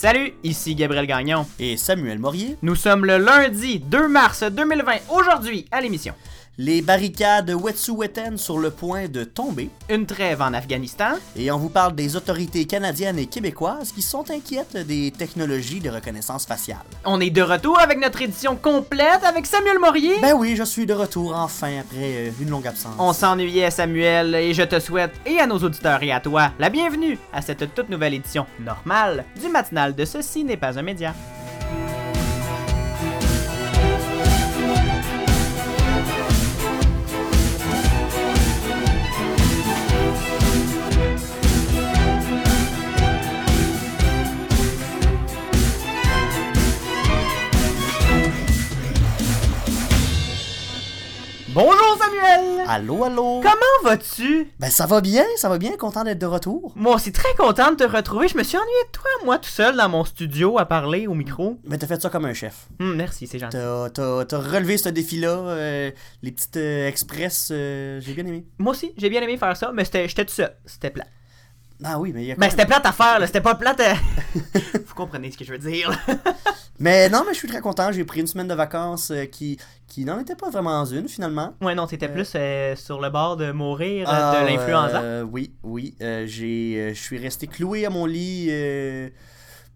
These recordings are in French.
Salut, ici Gabriel Gagnon. Et Samuel Morier. Nous sommes le lundi 2 mars 2020. Aujourd'hui, à l'émission. Les barricades Wet'suwet'en sur le point de tomber. Une trêve en Afghanistan. Et on vous parle des autorités canadiennes et québécoises qui sont inquiètes des technologies de reconnaissance faciale. On est de retour avec notre édition complète avec Samuel Morier. Ben oui, je suis de retour enfin après euh, une longue absence. On s'ennuyait, Samuel, et je te souhaite, et à nos auditeurs et à toi, la bienvenue à cette toute nouvelle édition normale du matinal de Ceci n'est pas un média. Bonjour Samuel! Allô, allô? Comment vas-tu? Ben ça va bien, ça va bien, content d'être de retour. Moi aussi très content de te retrouver. Je me suis ennuyé de toi, moi tout seul dans mon studio à parler au micro. Mais t'as fait ça comme un chef. Hum, merci, c'est gentil. T'as, t'as- t'as relevé ce défi-là, euh, les petites euh, express, euh, j'ai bien aimé. Moi aussi, j'ai bien aimé faire ça, mais c'était, j'étais tout seul. C'était plat. Ah oui, mais il y a Ben, c'était plate à faire, là. C'était pas plate à... Vous comprenez ce que je veux dire, là. Mais non, mais je suis très content. J'ai pris une semaine de vacances euh, qui, qui n'en était pas vraiment une finalement. Ouais, non, t'étais Euh. plus euh, sur le bord de mourir euh, Ah, de l'influenza. euh, oui, oui. j'ai, je suis resté cloué à mon lit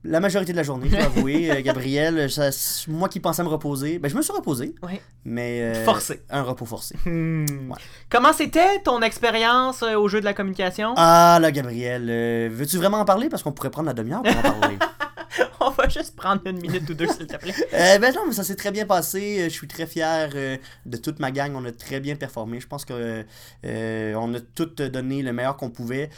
la majorité de la journée, je dois avouer. Gabriel, ça- moi qui pensais me reposer, ben je me suis reposé, Ouais. mais... euh, Forcé. Un repos forcé. Hmm. Ouais. Comment c'était ton expérience euh, au jeu de la communication? Ah là, Gabriel, euh, veux-tu vraiment en parler? Parce qu'on pourrait prendre la demi-heure pour en parler. On va juste prendre une minute ou deux, s'il te plaît. Euh, ben non, mais ça s'est très bien passé. Euh, Je suis très fier euh, de toute ma gang. On a très bien performé. Je pense que euh, on a tout donné le meilleur qu'on pouvait.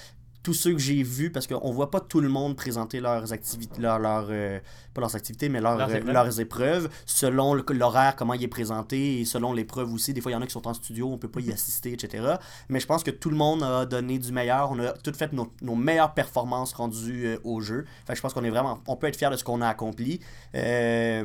Tous ceux que j'ai vus, parce qu'on voit pas tout le monde présenter leurs activités, leur, leur, euh, pas leurs activités, mais leurs, Leurs euh, épreuves. leurs épreuves, selon l'horaire, comment il est présenté, et selon l'épreuve aussi. Des fois, il y en a qui sont en studio, on peut pas y assister, etc. Mais je pense que tout le monde a donné du meilleur. On a tout fait nos, nos meilleures performances rendues euh, au jeu. Fait que je pense qu'on est vraiment, on peut être fier de ce qu'on a accompli. Euh,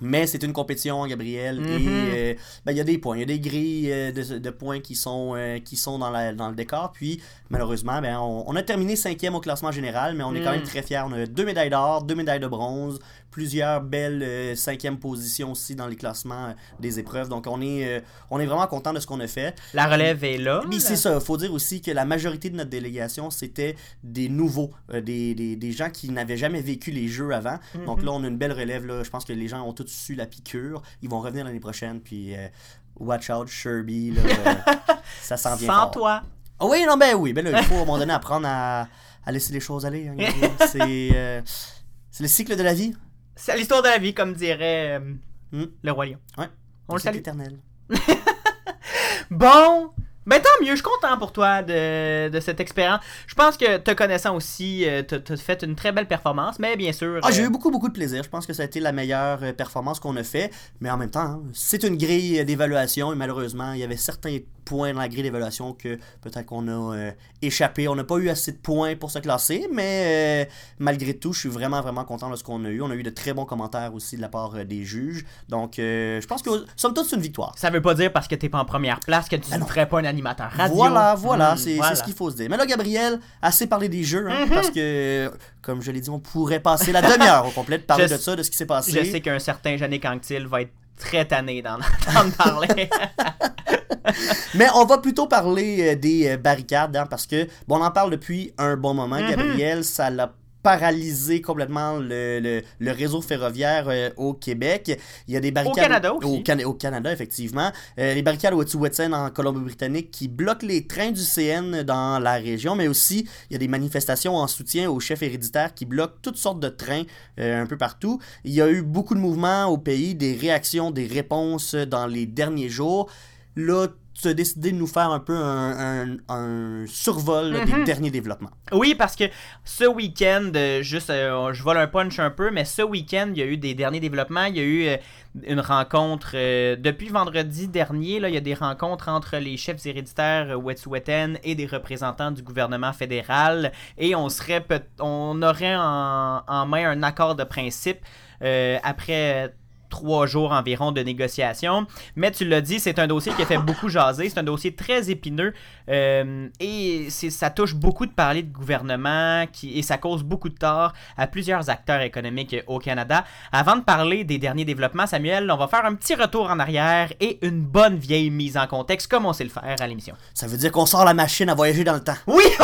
mais c'est une compétition, Gabriel, Mhm. et euh, ben, il y a des points, il y a des grilles euh, de, de points qui sont, euh, qui sont dans, la- dans le décor. Puis, malheureusement, ben, on, on a terminé cinquième au classement général, mais on est quand Mhm. même très fiers. On a deux médailles d'or, deux médailles de bronze, plusieurs belles euh, cinquièmes positions aussi dans les classements euh, des épreuves. Donc, on est, euh, on est vraiment content de ce qu'on a fait. La relève est là. Puis c'est ça, faut dire aussi que la majorité de notre délégation, c'était des nouveaux, euh, des, des, des gens qui n'avaient jamais vécu les jeux avant. Donc là, on a une belle relève. Là. Je pense que les gens ont tous su la piqûre. Ils vont revenir l'année prochaine. Puis watch out, Sherby. Là, ça s'en vient Sans fort. toi. Ah oui, non, ben oui. Ben là, il faut à un moment donné apprendre à, à laisser les choses aller. hein, euh, c'est le cycle de la vie. C'est l'histoire de la vie, comme dirait euh, Hmm. le roi lion. Ouais. On le salue. éternel. Bon, ben tant mieux, je suis content pour toi de, de cette expérience. Je pense que te connaissant aussi, euh, t'as t'as fait une très belle performance, mais bien sûr. Ah, j'ai euh, eu beaucoup, beaucoup de plaisir. Je pense que ça a été la meilleure performance qu'on a fait. Mais en même temps, hein, c'est une grille d'évaluation et malheureusement, il y avait certains points dans la grille d'évaluation que peut-être qu'on a euh, échappé. On n'a pas eu assez de points pour se classer, mais euh, malgré tout, je suis vraiment, vraiment content de ce qu'on a eu. On a eu de très bons commentaires aussi de la part euh, des juges. Donc, je pense que, somme toute, c'est une victoire. Ça veut pas dire parce que t'es pas en première place que tu Ben ne ferais pas un animateur radio. Voilà, voilà, Hmm, c'est voilà. ce qu'il faut se dire. Mais là, Gabriel, assez parlé des jeux, hein, Mhm. parce que, comme je l'ai dit, on pourrait passer la demi-heure au complet de parler Je- de ça, de ce qui s'est passé. Je sais qu'un certain Yannick Anctil va être très tanné d'en entendre parler. Mais on va plutôt parler euh, des euh, barricades, hein, parce que, bon, on en parle depuis un bon moment, Mhm. Gabriel, ça l'a paralysé complètement le, le- le réseau ferroviaire euh, au Québec. Il y a des barricades... Canada aussi. Au, Cana- au Canada, effectivement. Euh, les barricades au Wet'suwet'en en Colombie-Britannique qui bloquent les trains du CN dans la région, mais aussi il y a des manifestations en soutien au chef héréditaire qui bloquent toutes sortes de trains euh, un peu partout. Il y a eu beaucoup de mouvements au pays, des réactions, des réponses dans les derniers jours. Là, tu as décidé de nous faire un peu un, un- un survol là, Mhm. des derniers développements. Oui, parce que ce week-end, euh, juste, euh, je vole un punch un peu, mais ce week-end, il y a eu des derniers développements. Il y a eu euh, une rencontre euh, depuis vendredi dernier. Là, il y a des rencontres entre les chefs héréditaires Wet'suwet'en et des représentants du gouvernement fédéral. Et on serait, on aurait en, en main un accord de principe après trois jours environ de négociations. Mais tu l'as dit, c'est un dossier qui a fait beaucoup jaser. C'est un dossier très épineux euh, et ça touche beaucoup de parler de gouvernement qui, et ça cause beaucoup de tort à plusieurs acteurs économiques au Canada. Avant de parler des derniers développements, Samuel, on va faire un petit retour en arrière et une bonne vieille mise en contexte comme on sait le faire à l'émission. Ça veut dire qu'on sort la machine à voyager dans le temps. Oui!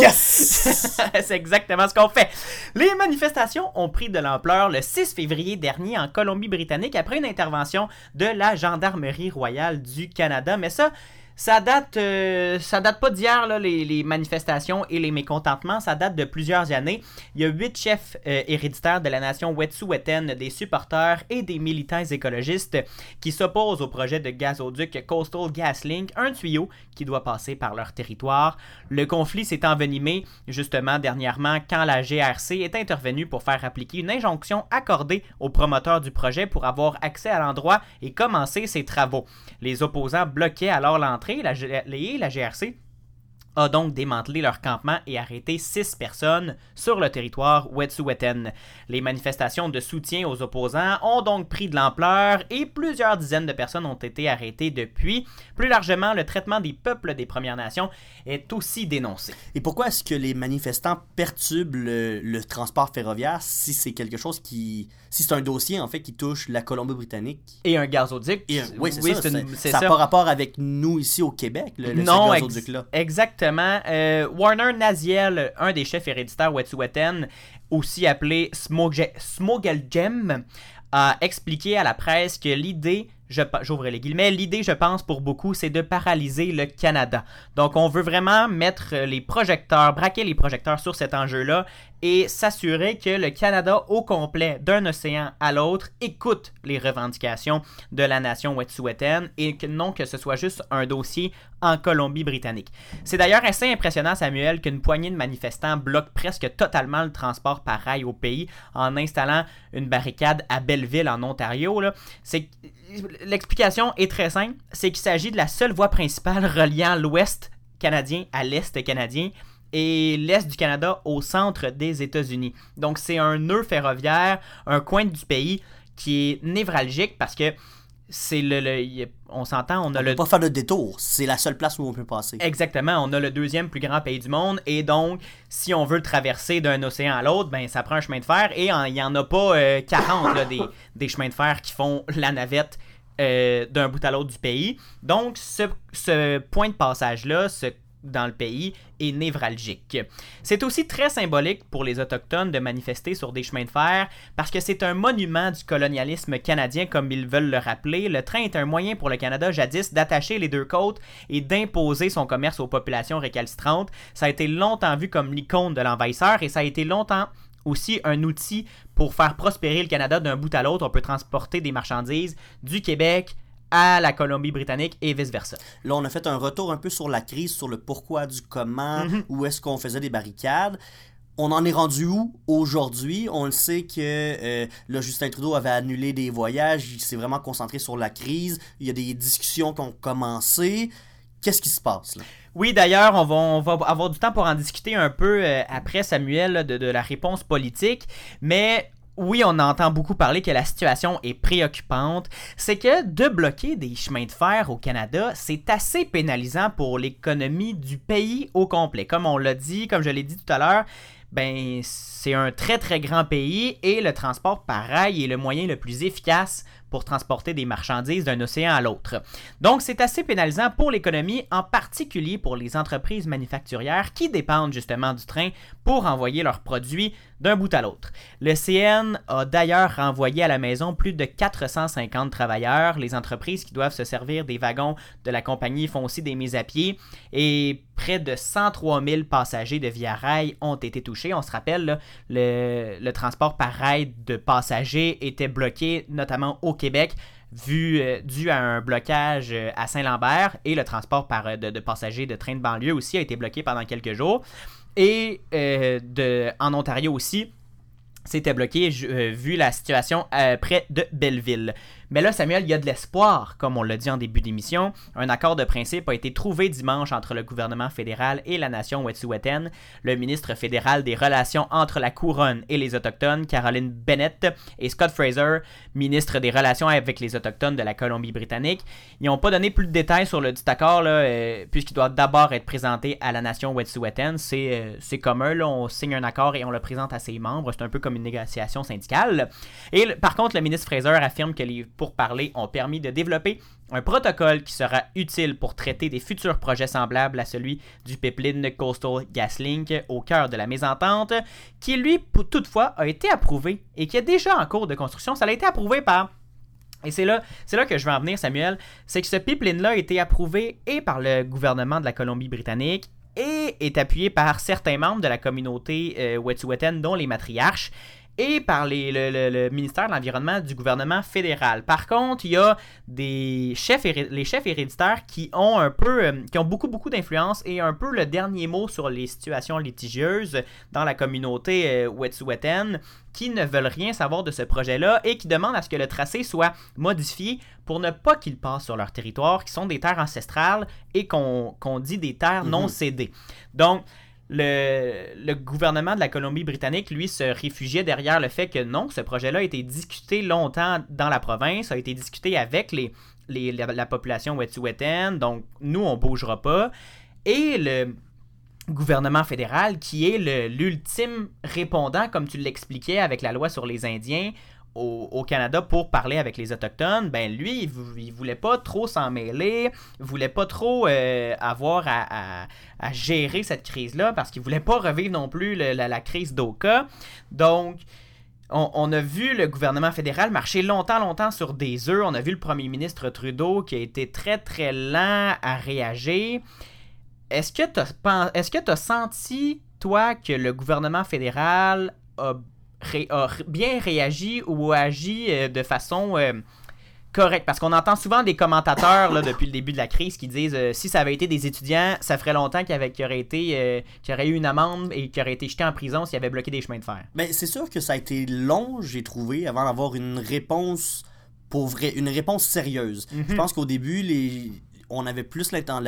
Yes! c'est exactement ce qu'on fait. Les manifestations ont pris de l'ampleur le 6 février dernier en Colombie-Britannique après une intervention de la Gendarmerie royale du Canada. Mais ça, ça date, euh, ça date pas d'hier, les, les, manifestations et les mécontentements. Ça date de plusieurs années. Il y a huit chefs euh, héréditaires de la nation Wet'suwet'en, des supporters et des militants écologistes qui s'opposent au projet de gazoduc Coastal GasLink, un tuyau qui doit passer par leur territoire. Le conflit s'est envenimé justement dernièrement quand la GRC est intervenue pour faire appliquer une injonction accordée aux promoteurs du projet pour avoir accès à l'endroit et commencer ses travaux. Les opposants bloquaient alors l'entrée la, GRC a donc démantelé leur campement et arrêté six personnes sur le territoire Wet'suwet'en. Les manifestations de soutien aux opposants ont donc pris de l'ampleur et plusieurs dizaines de personnes ont été arrêtées depuis. Plus largement, le traitement des peuples des Premières Nations est aussi dénoncé. Et pourquoi est-ce que les manifestants perturbent le, transport ferroviaire si c'est quelque chose qui... si c'est un dossier en fait qui touche la Colombie-Britannique? Et un gazoduc. oui, c'est ça. ça n'a pas rapport avec nous ici au Québec, le, non, gazoduc-là. exactement. Euh, Warner Naziel, un des chefs héréditaires Wet'suwet'en, aussi appelé Smogeljem, a expliqué à la presse que l'idée j'ouvre les guillemets, l'idée, je pense, pour beaucoup, c'est de paralyser le Canada. Donc, on veut vraiment mettre les projecteurs, braquer les projecteurs sur cet enjeu-là et s'assurer que le Canada au complet, d'un océan à l'autre, écoute les revendications de la nation Wet'suwet'en et que non que ce soit juste un dossier en Colombie-Britannique. C'est d'ailleurs assez impressionnant, Samuel, qu'une poignée de manifestants bloque presque totalement le transport par rail au pays en installant une barricade à Belleville, en Ontario. C'est L'explication est très simple, c'est qu'il s'agit de la seule voie principale reliant l'ouest canadien à l'est canadien et l'est du Canada au centre des États-Unis. Donc c'est un nœud ferroviaire, un coin du pays qui est névralgique parce que c'est le, on s'entend, on a on le peut pas faire de détour, c'est la seule place où on peut passer. Exactement, on a le deuxième plus grand pays du monde et donc si on veut traverser d'un océan à l'autre, ben ça prend un chemin de fer et il y en a pas 40 euh, des, des chemins de fer qui font la navette euh, d'un bout à l'autre du pays. Donc ce, ce point de passage là, ce dans le pays est névralgique. C'est aussi très symbolique pour les Autochtones de manifester sur des chemins de fer parce que c'est un monument du colonialisme canadien comme ils veulent le rappeler. Le train est un moyen pour le Canada jadis d'attacher les deux côtes et d'imposer son commerce aux populations récalcitrantes. Ça a été longtemps vu comme l'icône de l'envahisseur et ça a été longtemps aussi un outil pour faire prospérer le Canada d'un bout à l'autre. On peut transporter des marchandises du Québec à la Colombie-Britannique et vice-versa. Là, on a fait un retour un peu sur la crise, sur le pourquoi du comment, Mhm. où est-ce qu'on faisait des barricades. On en est rendu où aujourd'hui? On le sait que euh, là, Justin Trudeau avait annulé des voyages, il s'est vraiment concentré sur la crise. Il y a des discussions qui ont commencé. Qu'est-ce qui se passe là? Oui, d'ailleurs, on va, on va avoir du temps pour en discuter un peu euh, après, Samuel, de, de la réponse politique. Mais oui, on entend beaucoup parler que la situation est préoccupante. C'est que de bloquer des chemins de fer au Canada, c'est assez pénalisant pour l'économie du pays au complet. Comme on l'a dit, comme je l'ai dit tout à l'heure, ben c'est un très très grand pays et le transport par rail est le moyen le plus efficace pour transporter des marchandises d'un océan à l'autre. Donc c'est assez pénalisant pour l'économie, en particulier pour les entreprises manufacturières qui dépendent justement du train pour envoyer leurs produits d'un bout à l'autre. Le CN a d'ailleurs renvoyé à la maison plus de 450 travailleurs. Les entreprises qui doivent se servir des wagons de la compagnie font aussi des mises à pied et près de 103 000 passagers de Via Rail ont été touchés. On se rappelle, le, le transport par rail de passagers était bloqué notamment au Québec vu, euh, dû à un blocage euh, à Saint-Lambert et le transport euh, de, passagers de train de banlieue aussi a été bloqué pendant quelques jours. Et en Ontario aussi, c'était bloqué vu la situation près de Belleville. Mais là, Samuel, il y a de l'espoir, comme on l'a dit en début d'émission. Un accord de principe a été trouvé dimanche entre le gouvernement fédéral et la nation Wet'suwet'en. Le ministre fédéral des Relations entre la couronne et les Autochtones, Caroline Bennett, et Scott Fraser, ministre des Relations avec les Autochtones de la Colombie-Britannique, n'ont pas donné plus de détails sur le dit accord, euh, puisqu'il doit d'abord être présenté à la nation Wet'suwet'en. Euh, c'est commun, là, on signe un accord et on le présente à ses membres. C'est un peu comme une négociation syndicale. Et par contre, le ministre Fraser affirme que les pourparlers ont permis de développer un protocole qui sera utile pour traiter des futurs projets semblables à celui du pipeline Coastal GasLink au cœur de la mésentente, qui lui, toutefois, a été approuvé et qui est déjà en cours de construction. Ça a été approuvé par et c'est là, c'est là que je veux en venir, Samuel. C'est que ce pipeline-là a été approuvé et par le gouvernement de la Colombie-Britannique et est appuyé par certains membres de la communauté euh, Wet'suwet'en, dont les matriarches et par le, ministère de l'Environnement du gouvernement fédéral. Par contre, il y a des chefs, les chefs héréditaires qui ont un peu, euh, qui ont beaucoup, beaucoup d'influence et un peu le dernier mot sur les situations litigieuses dans la communauté euh, Wet'suwet'en, qui ne veulent rien savoir de ce projet-là et qui demandent à ce que le tracé soit modifié pour ne pas qu'il passe sur leur territoire, qui sont des terres ancestrales et qu'on dit des terres non mhm. cédées. Donc, le, gouvernement de la Colombie-Britannique, lui, se réfugiait derrière le fait que non, ce projet-là a été discuté longtemps dans la province, a été discuté avec les, la, population Wet'suwet'en, donc nous, on bougera pas. Et le gouvernement fédéral, qui est l'ultime répondant, comme tu l'expliquais avec la loi sur les Indiens, au, Canada pour parler avec les Autochtones, ben lui, il, voulait pas trop s'en mêler, il voulait pas trop euh, avoir à, gérer cette crise-là parce qu'il voulait pas revivre non plus la, crise d'Oka. Donc, on, a vu le gouvernement fédéral marcher longtemps, longtemps sur des œufs. On a vu le premier ministre Trudeau qui a été très, très lent à réagir. Est-ce que tu as senti, toi, que le gouvernement fédéral a a bien réagi ou agi euh, de façon euh, correcte. Parce qu'on entend souvent des commentateurs là, depuis le début de la crise qui disent euh, si ça avait été des étudiants, ça ferait longtemps qu'il y, aurait été, qu'il aurait eu une amende et qu'il aurait été jeté en prison s'il avait bloqué des chemins de fer. Mais c'est sûr que ça a été long, j'ai trouvé, avant d'avoir une réponse pour vrai, une réponse sérieuse. Je mhm. pense qu'au début, les... on avait plus l'intention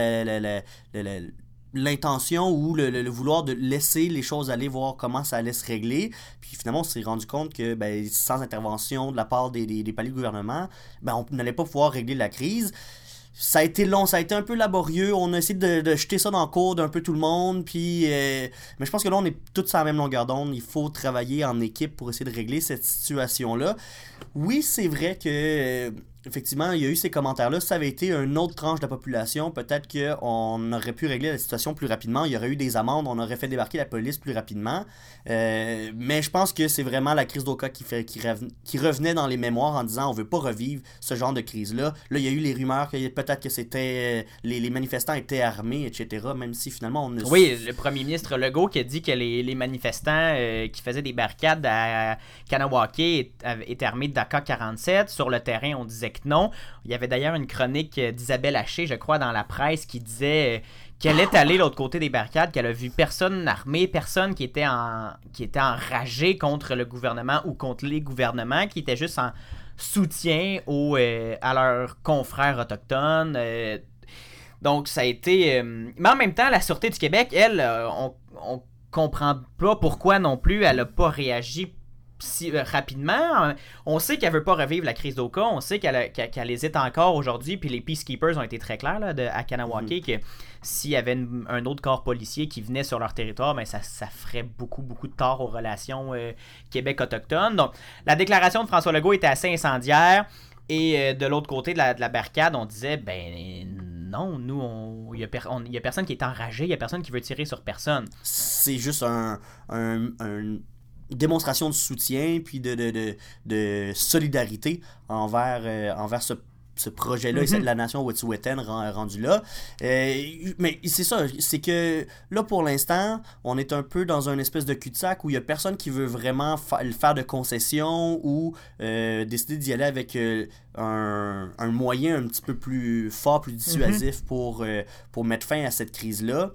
l'intention ou le, vouloir de laisser les choses aller, voir comment ça allait se régler. Puis finalement, on s'est rendu compte que ben, sans intervention de la part des, des, paliers de gouvernement, ben, on n'allait pas pouvoir régler la crise. Ça a été long, ça a été un peu laborieux. On a essayé de, jeter ça dans le cours d'un peu tout le monde. Puis, euh, mais je pense que là, on est tous sur la même longueur d'onde. Il faut travailler en équipe pour essayer de régler cette situation-là. Oui, c'est vrai que euh, effectivement, il y a eu ces commentaires-là. Ça avait été une autre tranche de la population, peut-être qu'on aurait pu régler la situation plus rapidement. Il y aurait eu des amendes, on aurait fait débarquer la police plus rapidement. Euh, mais je pense que c'est vraiment la crise d'Oka qui, fait, qui, qui, revenait dans les mémoires en disant on veut pas revivre ce genre de crise-là. Là, il y a eu les rumeurs que peut-être que c'était les, manifestants étaient armés, etc. Même si finalement on Oui, le premier ministre Legault qui a dit que les, manifestants euh, qui faisaient des barricades à Kanawake étaient armés d'AK-47. Sur le terrain, on disait non. Il y avait d'ailleurs une chronique d'Isabelle Haché, je crois, dans la presse qui disait euh, qu'elle est allée l'autre côté des barricades, qu'elle a vu personne armé, personne qui était, en, qui était enragé contre le gouvernement ou contre les gouvernements, qui était juste en soutien euh, à leurs confrères autochtones. Euh. donc ça a été... mais en même temps, la Sûreté du Québec, elle, on, on comprend pas pourquoi non plus elle a pas réagi si euh, rapidement. On sait qu'elle veut pas revivre la crise d'Oka. On sait qu'elle hésite encore aujourd'hui. Puis les peacekeepers ont été très clairs là, de, à Kanawake mm. que s'il y avait un autre corps policier qui venait sur leur territoire, ben, ça, ça ferait beaucoup, beaucoup de tort aux relations euh, Québec-Autochtone. Donc, la déclaration de François Legault était assez incendiaire. Et euh, de l'autre côté de la, de la, barricade, on disait, ben non, nous, il n'y a, a, personne qui est enragé, il n'y a personne qui veut tirer sur personne. C'est juste un, un, un démonstration de soutien puis de, de, de, solidarité envers, euh, envers ce, ce projet-là mm la nation Wet'suwet'en rendu là. Euh, mais c'est ça, c'est que là pour l'instant, on est un peu dans un espèce de cul-de-sac où il y a personne qui veut vraiment faire de concessions ou euh, décider d'y aller avec un, un, moyen un petit peu plus fort, plus dissuasif mhm. pour, pour mettre fin à cette crise-là.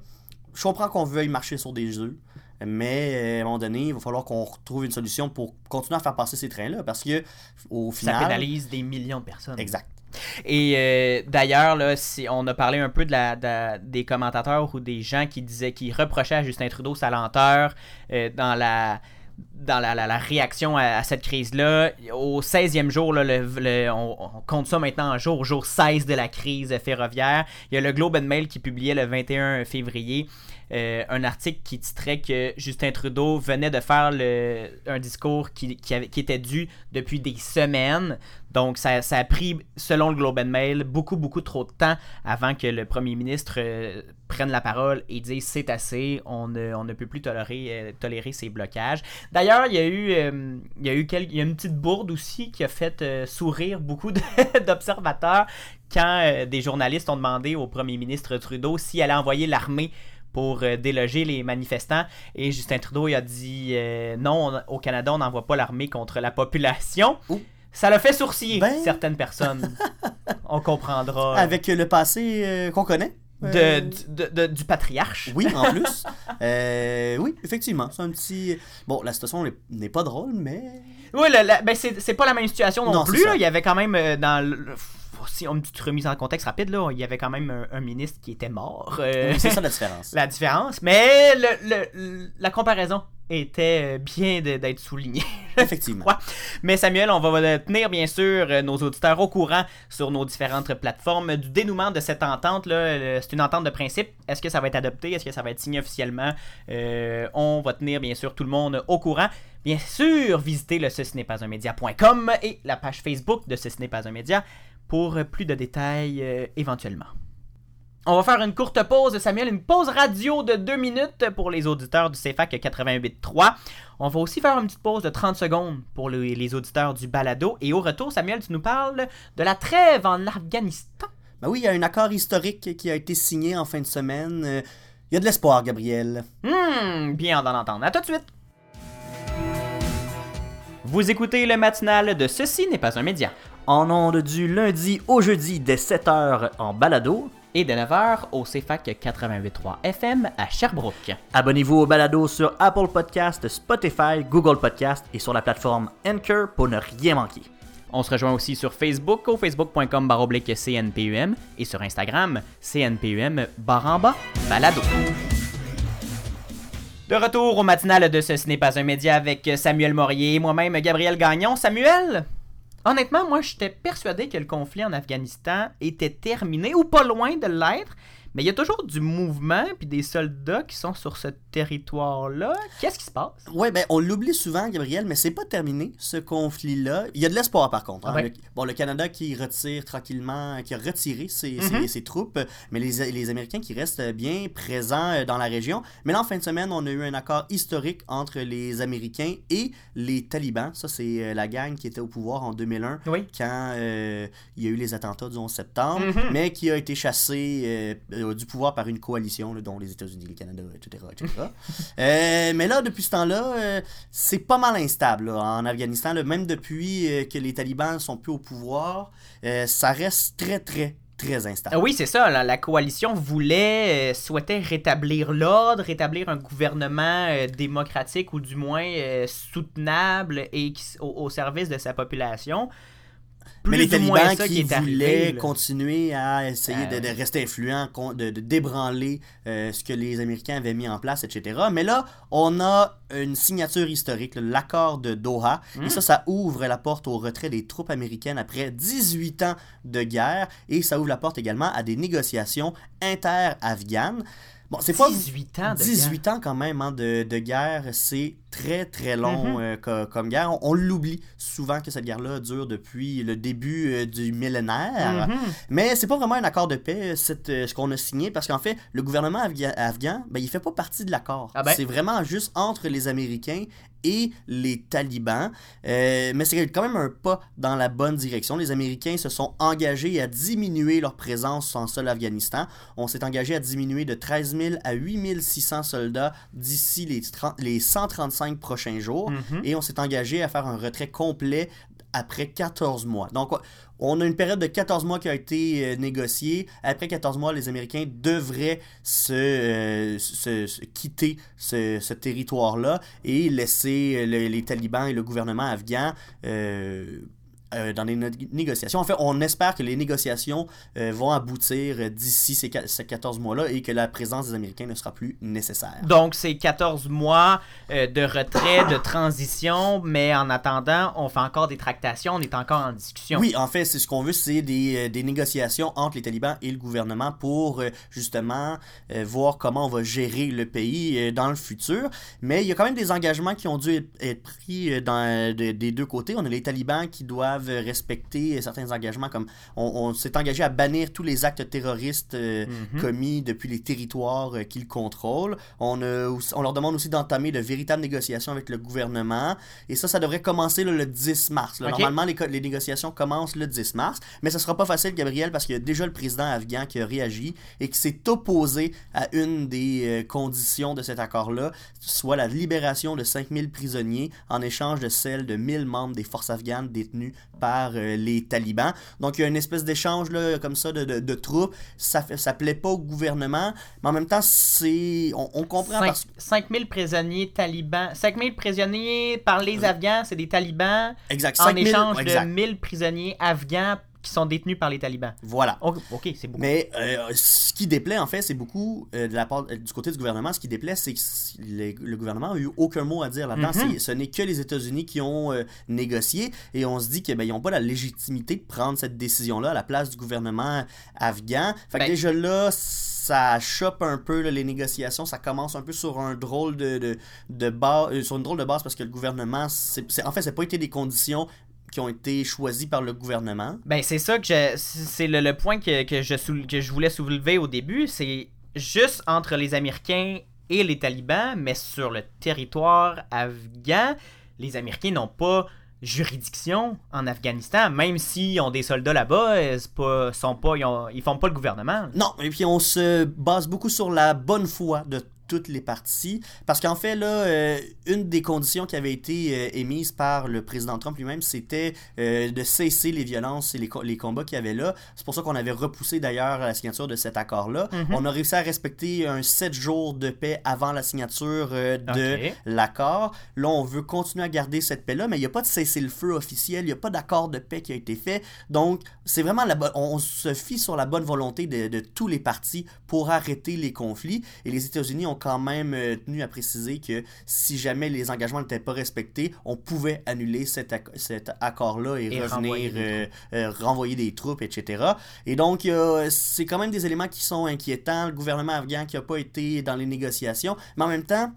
Je comprends qu'on veuille marcher sur des œufs. Mais euh, à un moment donné, il va falloir qu'on retrouve une solution pour continuer à faire passer ces trains-là. Parce que au Ça final. pénalise des millions de personnes. Exact. Et euh, d'ailleurs, là, si on a parlé un peu de la, de- des commentateurs ou des gens qui disaient, qui reprochaient à Justin Trudeau sa lenteur euh, dans la dans la, la- la réaction à, à cette crise-là. Au 16e jour, là, le- le- on, on compte ça maintenant en jour, jour 16 de la crise ferroviaire. Il y a le Globe and Mail qui publiait le 21 février euh, un article qui titrait que Justin Trudeau venait de faire le, un discours qui, qui, avait- qui était dû depuis des semaines. Donc, ça, ça a pris, selon le Globe and Mail, beaucoup, beaucoup trop de temps avant que le premier ministre euh, prenne la parole et dise c'est assez, on ne, on ne peut plus tolérer, euh, tolérer ces blocages. D'ailleurs, il y a eu, il y a eu quel- il y a une petite bourde aussi qui a fait sourire beaucoup d'observateurs quand des journalistes ont demandé au premier ministre Trudeau s'il allait envoyer l'armée pour euh, déloger les manifestants. Et Justin Trudeau il a dit euh, non, on- au Canada, on n'envoie pas l'armée contre la population. Ouh. Ça l'a fait sourciller Ben. certaines personnes. on comprendra. Avec le passé euh, qu'on connaît. de, du- de- de- du patriarche. Oui, en plus. Oui, effectivement. C'est un petit. Bon, la situation n'est- pas drôle, mais. Oui, le- la- ben c'est pas la même situation non, plus. là. Il y avait quand même dans le- si on une petite remise en contexte rapide là, il y avait quand même un, un ministre qui était mort. euh, Oui, c'est ça la différence. la différence, mais le- le- le- la comparaison était euh, bien d'être soulignée. Effectivement. Mais Samuel, on va tenir bien sûr euh, nos auditeurs au courant sur nos différentes plateformes du dénouement de cette entente. C'est une entente de principe. Est-ce que ça va être adopté? Est-ce que ça va être signé officiellement? Euh, on va tenir bien sûr tout le monde au courant. Bien sûr, visitez le ceci n'est pas un média.com et la page Facebook de ceci n'est pas un média pour plus de détails euh, éventuellement. On va faire une courte pause, Samuel, une pause radio de 2 minutes pour les auditeurs du CFAC 88.3. On va aussi faire une petite pause de 30 secondes pour les, les auditeurs du balado. Et au retour, Samuel, tu nous parles de la trêve en Afghanistan. Ben oui, il y a un accord historique qui a été signé en fin de semaine. Euh, Il y a de l'espoir, Gabriel. Hmm, bien d'en entendre. À tout de suite. Vous écoutez le matinal de Ceci n'est pas un média. En ondes du lundi au jeudi dès 7h en balado. Et de 9h au CFAC 88.3 FM à Sherbrooke. Abonnez-vous au balado sur Apple Podcast, Spotify, Google Podcast et sur la plateforme Anchor pour ne rien manquer. On se rejoint aussi sur Facebook au facebook.com baroblique CNPUM et sur Instagram CNPUM baramba balado. De retour au matinal de Ce, ce n'est pas un média avec Samuel Morier et moi-même Gabriel Gagnon. Samuel, honnêtement, moi j'étais persuadé que le conflit en Afghanistan était terminé ou pas loin de l'être. Mais il y a toujours du mouvement puis des soldats qui sont sur ce territoire-là. Qu'est-ce qui se passe? Ouais, ben on l'oublie souvent, Gabriel, mais c'est pas terminé, ce conflit-là. Il y a de l'espoir, par contre. hein. Ouais. Le- bon, le Canada qui retire tranquillement, qui a retiré ses, ses- ses troupes, mais les, les Américains qui restent bien présents euh, dans la région. Mais là, en fin de semaine, on a eu un accord historique entre les Américains et les talibans. Ça, c'est euh, la gang qui était au pouvoir en 2001 Oui. quand euh, il y a eu les attentats du 11 septembre, Mhm. mais qui a été chassé euh, du pouvoir par une coalition, là, dont les États-Unis, le Canada, etc. etc. Euh, mais là, depuis ce temps-là, euh, c'est pas mal instable en Afghanistan. même depuis euh, que les talibans sont plus au pouvoir, ça reste très, très, très instable. Ah Oui, c'est ça. La, coalition voulait, souhaitait rétablir l'ordre, rétablir un gouvernement démocratique ou du moins soutenable et au service de sa population. Mais les talibans qui, arrivé, voulaient continuer à essayer Ah de, rester influents, de, de débranler euh, ce que les Américains avaient mis en place, etc. Mais là, on a une signature historique, l'accord de Doha. Hmm. Et ça, ça ouvre la porte au retrait des troupes américaines après 18 ans de guerre. Et ça ouvre la porte également à des négociations inter-afghanes. Bon, c'est pas 18 ans de 18 ans quand même hein, de, de guerre, c'est très très long Mhm. euh, co- comme guerre. On, on l'oublie souvent que cette guerre-là dure depuis le début euh, du millénaire. Mhm. Mais c'est pas vraiment un accord de paix, cette, euh, ce qu'on a signé, parce qu'en fait, le gouvernement afghan, afghan, ben, il fait pas partie de l'accord. Ah ben. C'est vraiment juste entre les Américains et les talibans. Euh, mais c'est quand même un pas dans la bonne direction. Les Américains se sont engagés à diminuer leur présence en sol Afghanistan. On s'est engagé à diminuer de 13 000 à 8 600 soldats d'ici les, 30 les 135 prochains jours. Mhm. Et on s'est engagé à faire un retrait complet après 14 mois. Donc, on a une période de 14 mois qui a été euh, négociée. Après 14 mois, les Américains devraient se, euh, se- quitter ce, territoire-là et laisser euh, le- les talibans et le gouvernement afghan euh, dans les négociations. En fait, on espère que les négociations euh, vont aboutir euh, d'ici ces, ces 14 mois-là et que la présence des Américains ne sera plus nécessaire. Donc, c'est 14 mois euh, de retrait, de transition, mais en attendant, on fait encore des tractations, on est encore en discussion. Oui, en fait, c'est ce qu'on veut, c'est des, des négociations entre les talibans et le gouvernement pour justement voir comment on va gérer le pays dans le futur. Mais il y a quand même des engagements qui ont dû être, être pris dans, de- des deux côtés. On a les talibans qui doivent respecter euh, certains engagements, comme on, on s'est engagé à bannir tous les actes terroristes euh, Mhm. commis depuis les territoires euh, qu'ils contrôlent. On, aussi- on leur demande aussi d'entamer de véritables négociations avec le gouvernement. Et ça, ça devrait commencer là, le 10 mars. là. Normalement, les, les négociations commencent le 10 mars. Mais ça sera pas facile, Gabriel, parce qu'il y a déjà le président afghan qui a réagi et qui s'est opposé à une des euh, conditions de cet accord-là, soit la libération de 5000 prisonniers en échange de celle de 1000 membres des forces afghanes détenus par euh, les talibans. Donc il y a une espèce d'échange là, comme ça de, de- de troupes. Ça fait, ça plaît pas au gouvernement, mais en même temps, c'est on, on comprend Cinq- parce que 5000 prisonniers talibans. 5000 prisonniers par les Afghans, c'est des talibans exact en 5000 échange exact. de 1000 prisonniers afghans qui sont détenus par les talibans. Voilà. Ok, ok, c'est beaucoup. Mais euh, ce qui déplaît, en fait, c'est beaucoup euh, de la part, euh, du côté du gouvernement. Ce qui déplaît, c'est que le, le gouvernement a eu aucun mot à dire là-dedans. Mhm. C'est- Ce n'est que les États-Unis qui ont euh, négocié et on se dit qu'ils n'ont pas la légitimité de prendre cette décision-là à la place du gouvernement afghan. Fait que Ben- déjà là, ça chope un peu là, les négociations. Ça commence un peu sur un drôle de, de, de base, euh, sur une drôle de base parce que le gouvernement, c'est, c'est- en fait, n'a pas été des conditions qui ont été choisies par le gouvernement? Ben, c'est ça que je. C'est le, le point que, que, je soul- que je voulais soulever au début. C'est juste entre les Américains et les talibans, mais sur le territoire afghan, les Américains n'ont pas juridiction en Afghanistan, même s'ils ont des soldats là-bas, euh, c'est pas, sont pas, ils, ont- ils font pas le gouvernement. Non, et puis on se base beaucoup sur la bonne foi de toutes les parties. Parce qu'en fait, là, euh, une des conditions qui avait été euh, émise par le président Trump lui-même, c'était euh, de cesser les violences et les, co- les combats qu'il y avait là. C'est pour ça qu'on avait repoussé d'ailleurs la signature de cet accord-là. Mhm. On a réussi à respecter un 7 jours de paix avant la signature de l'accord. Là, on veut continuer à garder cette paix-là, mais il n'y a pas de cessez-le-feu officiel, il n'y a pas d'accord de paix qui a été fait. Donc, c'est vraiment la bo- on se fie sur la bonne volonté de, de tous les partis pour arrêter les conflits. Et les États-Unis ont quand même euh, tenu à préciser que si jamais les engagements n'étaient pas respectés, on pouvait annuler cet, ac- cet accord-là et, Et renvoyer revenir des euh, euh, renvoyer des troupes, etc. Et donc, c'est quand même des éléments qui sont inquiétants. Le gouvernement afghan qui n'a pas été dans les négociations, mais en même temps,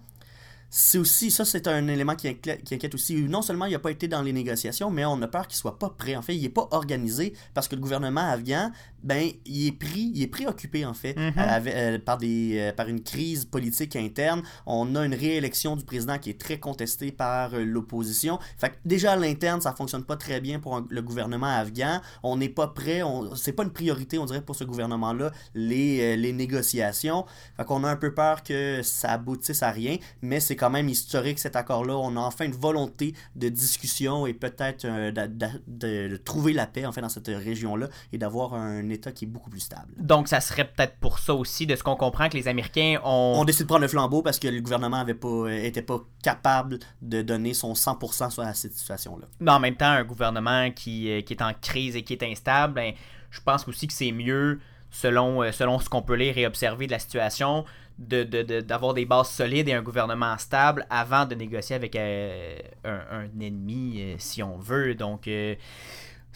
c'est aussi, ça c'est un élément qui inquiète, qui inquiète aussi. Non seulement il n'a pas été dans les négociations, mais on a peur qu'il soit pas prêt. En fait, il n'est pas organisé parce que le gouvernement afghan, ben, il est pris, il est préoccupé en fait Mhm. avec- euh, par, des, euh, par une crise politique interne. On a une réélection du président qui est très contestée par euh, l'opposition. Fait que déjà à l'interne, ça fonctionne pas très bien pour un- le gouvernement afghan. On n'est pas prêt, c'est pas une priorité, on dirait, pour ce gouvernement-là, les, euh, les négociations. Fait qu'on a un peu peur que ça aboutisse à rien, mais c'est quand même historique cet accord-là. On a enfin une volonté de discussion et peut-être euh, de, de trouver la paix en fait dans cette région-là et d'avoir un État qui est beaucoup plus stable. Donc, ça serait peut-être pour ça aussi, de ce qu'on comprend, que les Américains ont. On décide de prendre le flambeau parce que le gouvernement avait pas, était pas capable de donner son 100% sur à cette situation-là. Mais en même temps, un gouvernement qui, euh, qui est en crise et qui est instable, ben, je pense aussi que c'est mieux, selon, euh, selon ce qu'on peut lire et observer de la situation, de- de- de- d'avoir des bases solides et un gouvernement stable avant de négocier avec euh, un, un ennemi, euh, si on veut. Donc, euh,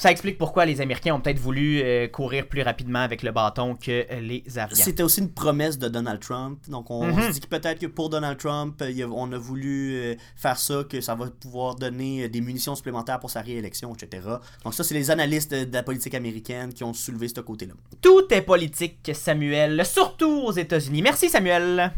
ça explique pourquoi les Américains ont peut-être voulu euh, courir plus rapidement avec le bâton que euh, les Afghans. C'était aussi une promesse de Donald Trump. Donc, on, Mhm. se dit que peut-être que pour Donald Trump, on a voulu euh, faire ça, que ça va pouvoir donner des munitions supplémentaires pour sa réélection, etc. Donc, ça, c'est les analystes de, de la politique américaine qui ont soulevé ce côté-là. Tout est politique, Samuel, surtout aux États-Unis. Merci, Samuel.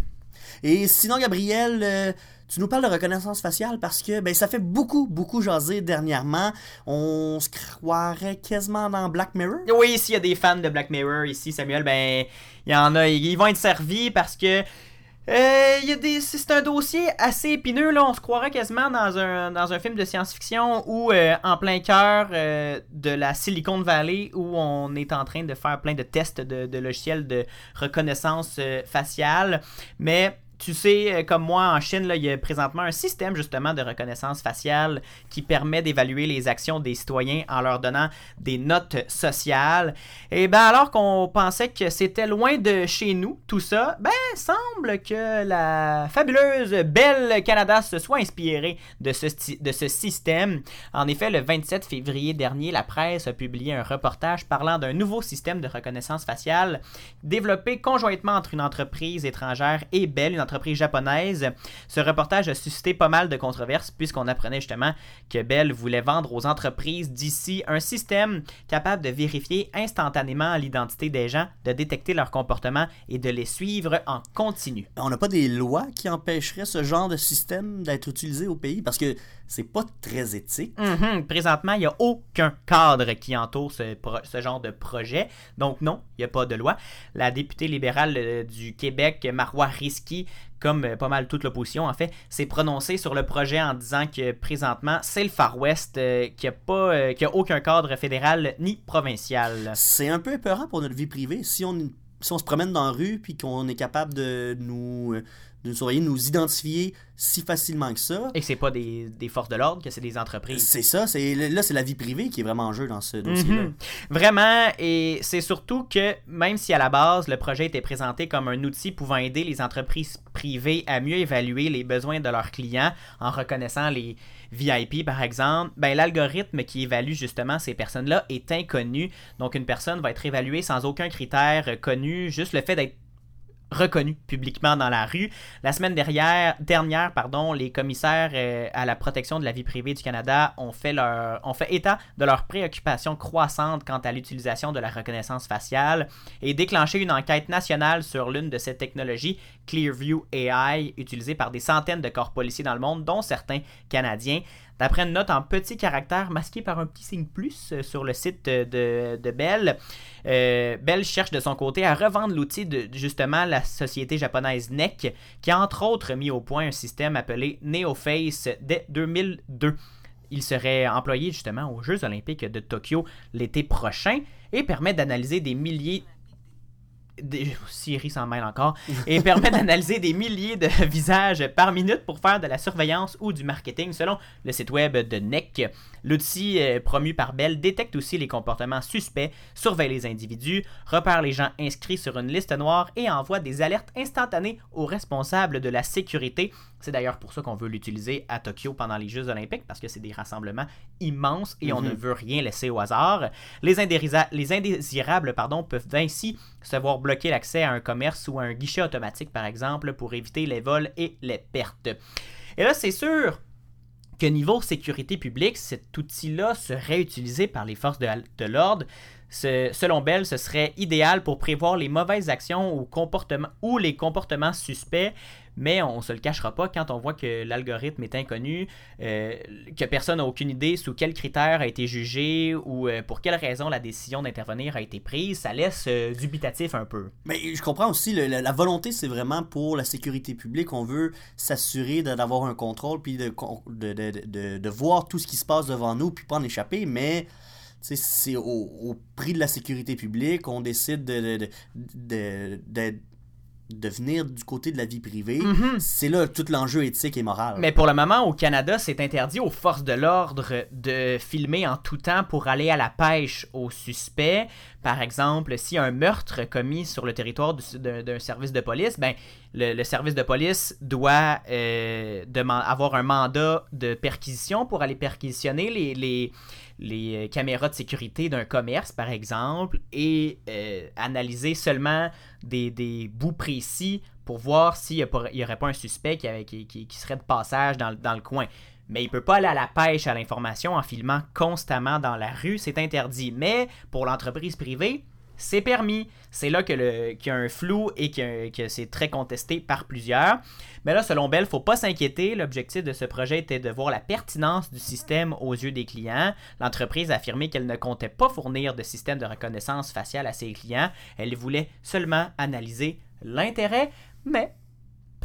Et sinon, Gabriel, euh, tu nous parles de reconnaissance faciale parce que ben, ça fait beaucoup, beaucoup jaser dernièrement. On se croirait quasiment dans Black Mirror. Oui, s'il y a des fans de Black Mirror ici, Samuel, ben, il y en a, ils vont être servis parce que Euh, c'est un dossier assez épineux. Là. On se croirait quasiment dans un, dans un film de science-fiction ou euh, en plein cœur euh, de la Silicon Valley où on est en train de faire plein de tests de, logiciels de reconnaissance faciale. Mais tu sais, euh, comme moi, en Chine, là, il y a présentement un système justement de reconnaissance faciale qui permet d'évaluer les actions des citoyens en leur donnant des notes sociales. Et ben alors qu'on pensait que c'était loin de chez nous, tout ça, ben semble que la fabuleuse Belle Canada se soit inspirée de ce, de ce système. En effet, le 27 février dernier, la presse a publié un reportage parlant d'un nouveau système de reconnaissance faciale développé conjointement entre une entreprise étrangère et Bell, une entreprise japonaise. Ce reportage a suscité pas mal de controverses puisqu'on apprenait justement que Bell voulait vendre aux entreprises d'ici un système capable de vérifier instantanément l'identité des gens, de détecter leur comportement et de les suivre en continu. On n'a pas des lois qui empêcheraient ce genre de système d'être utilisé au pays parce que c'est pas très éthique. Mhm. Présentement, il n'y a aucun cadre qui entoure ce, ce genre de projet. Donc non, il n'y a pas de loi. La députée libérale euh, du Québec, Marois Risky, comme euh, pas mal toute l'opposition en fait, s'est prononcée sur le projet en disant que présentement, c'est le Far West euh, qui n'a pas, euh, a aucun cadre fédéral ni provincial. C'est un peu épeurant pour notre vie privée. Si on, si on se promène dans la rue puis qu'on est capable de nous, euh, de nous surveiller, nous identifier si facilement que ça, Et que c'est pas des, des forces de l'ordre, que c'est des entreprises. c'est ça. C'est, là, c'est la vie privée qui est vraiment en jeu dans ce dossier-là. Mhm. Vraiment, et c'est surtout que même si à la base le projet était présenté comme un outil pouvant aider les entreprises privées à mieux évaluer les besoins de leurs clients en reconnaissant les VIP par exemple, ben l'algorithme qui évalue justement ces personnes-là est inconnu. Donc une personne va être évaluée sans aucun critère connu, juste le fait d'être reconnu publiquement dans la rue. La semaine dernière, les commissaires euh, à la protection de la vie privée du Canada ont fait, leur, ont fait état de leurs préoccupations croissantes quant à l'utilisation de la reconnaissance faciale et déclenché une enquête nationale sur l'une de ces technologies, Clearview AI, utilisée par des centaines de corps policiers dans le monde, dont certains Canadiens. D'après une note en petit caractère masquée par un petit signe plus euh, sur le site euh, de, de Bell, euh, Bell cherche de son côté à revendre l'outil de justement la société japonaise NEC, qui a entre autres mis au point un système appelé NeoFace dès 2002. Il serait employé justement aux Jeux olympiques de Tokyo l'été prochain et permet d'analyser des milliers des... Siri encore, et permet d'analyser des milliers de visages par minute pour faire de la surveillance ou du marketing selon le site web de NEC. L'outil promu par Bell détecte aussi les comportements suspects, surveille les individus, repère les gens inscrits sur une liste noire et envoie des alertes instantanées aux responsables de la sécurité. C'est d'ailleurs pour ça qu'on veut l'utiliser à Tokyo pendant les Jeux olympiques, parce que c'est des rassemblements immenses et on ne veut rien laisser au hasard. Les, indésirables pardon, peuvent ainsi se voir bloquer l'accès à un commerce ou à un guichet automatique, par exemple, pour éviter les vols et les pertes. Et là, c'est sûr que niveau sécurité publique, cet outil-là serait utilisé par les forces de, de l'ordre. Selon Bell, ce serait idéal pour prévoir les mauvaises actions ou, comportements, ou les comportements suspects, mais on se le cachera pas quand on voit que l'algorithme est inconnu, euh, que personne n'a aucune idée sous quels critères a été jugé ou euh, pour quelle raison la décision d'intervenir a été prise, ça laisse euh, dubitatif un peu. Mais je comprends aussi, la, volonté, c'est vraiment pour la sécurité publique. On veut s'assurer d'avoir un contrôle, puis de, voir tout ce qui se passe devant nous, puis pas en échapper, mais c'est au, prix de la sécurité publique. On décide de, de, de, de, venir du côté de la vie privée. Mhm. C'est là tout l'enjeu éthique et moral. Mais pour le moment, au Canada, c'est interdit aux forces de l'ordre de filmer en tout temps pour aller à la pêche aux suspects. Par exemple, si un meurtre commis sur le territoire du- d'un service de police, ben, le, le service de police doit euh, avoir un mandat de perquisition pour aller perquisitionner les, les, les euh, caméras de sécurité d'un commerce, par exemple, et euh, analyser seulement des, des bouts précis pour voir s'il n'y aurait pas un suspect qui, serait de passage dans, le- coin. Mais il peut pas aller à la pêche à l'information en filmant constamment dans la rue, c'est interdit. Mais pour l'entreprise privée, c'est permis. C'est là qu'il y a un flou et que, que c'est très contesté par plusieurs. Mais là, selon Bell, faut pas s'inquiéter. L'objectif de ce projet était de voir la pertinence du système aux yeux des clients. L'entreprise a affirmé qu'elle ne comptait pas fournir de système de reconnaissance faciale à ses clients. Elle voulait seulement analyser l'intérêt, mais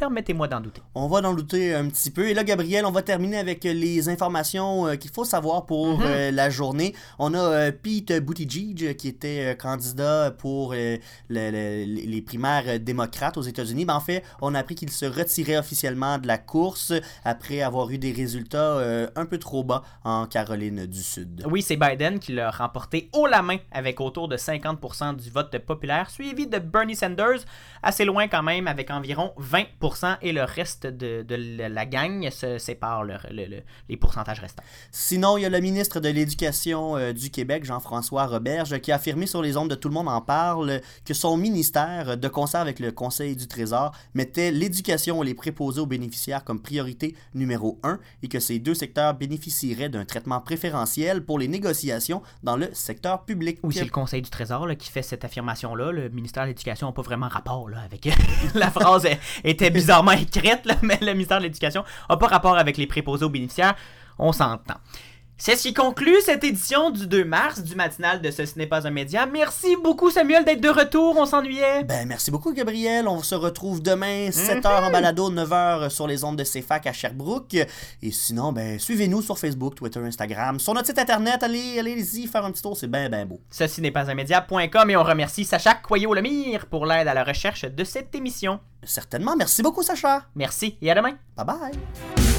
Permettez-moi d'en douter. On va en douter un petit peu. Et là, Gabriel, on va terminer avec les informations euh, qu'il faut savoir pour Mhm. euh, la journée. On a euh, Pete Buttigieg euh, qui était euh, candidat pour euh, le- le- les primaires euh, démocrates aux États-Unis. Ben, en fait, on a appris qu'il se retirait officiellement de la course après avoir eu des résultats euh, un peu trop bas en Caroline du Sud. Oui, c'est Biden qui l'a remporté haut la main avec autour de 50% du vote populaire, suivi de Bernie Sanders, assez loin quand même avec environ 20% et le reste de, de la gang se sépare le- le- le- les pourcentages restants. Sinon, il y a le ministre de l'Éducation euh, du Québec, Jean-François Roberge, qui a affirmé sur les ondes de Tout le monde en parle que son ministère, de concert avec le Conseil du Trésor, mettait l'éducation et les préposés aux bénéficiaires comme priorité numéro un et que ces deux secteurs bénéficieraient d'un traitement préférentiel pour les négociations dans le secteur public. Oui, c'est le Conseil du Trésor là, qui fait cette affirmation-là. Le ministère de l'Éducation n'a pas vraiment rapport là, avec. la phrase était bizarrement écrite, mais le ministère de l'Éducation n'a pas rapport avec les préposés aux bénéficiaires. On s'entend. C'est ce qui conclut cette édition du 2 mars du matinal de Ce n'est pas un média. Merci beaucoup, Samuel, d'être de retour. On s'ennuyait. Ben, merci beaucoup, Gabriel. On se retrouve demain, 7h en balado, 9h sur les ondes de CFAC à Sherbrooke. Et sinon, ben, suivez-nous sur Facebook, Twitter, Instagram. Sur notre site internet, allez, allez-y faire un petit tour, c'est ben, ben beau. Ceci n'est pas un média.com et on remercie Sacha Coyot-Lemire pour l'aide à la recherche de cette émission. Certainement. Merci beaucoup, Sacha. Merci et à demain. Bye bye.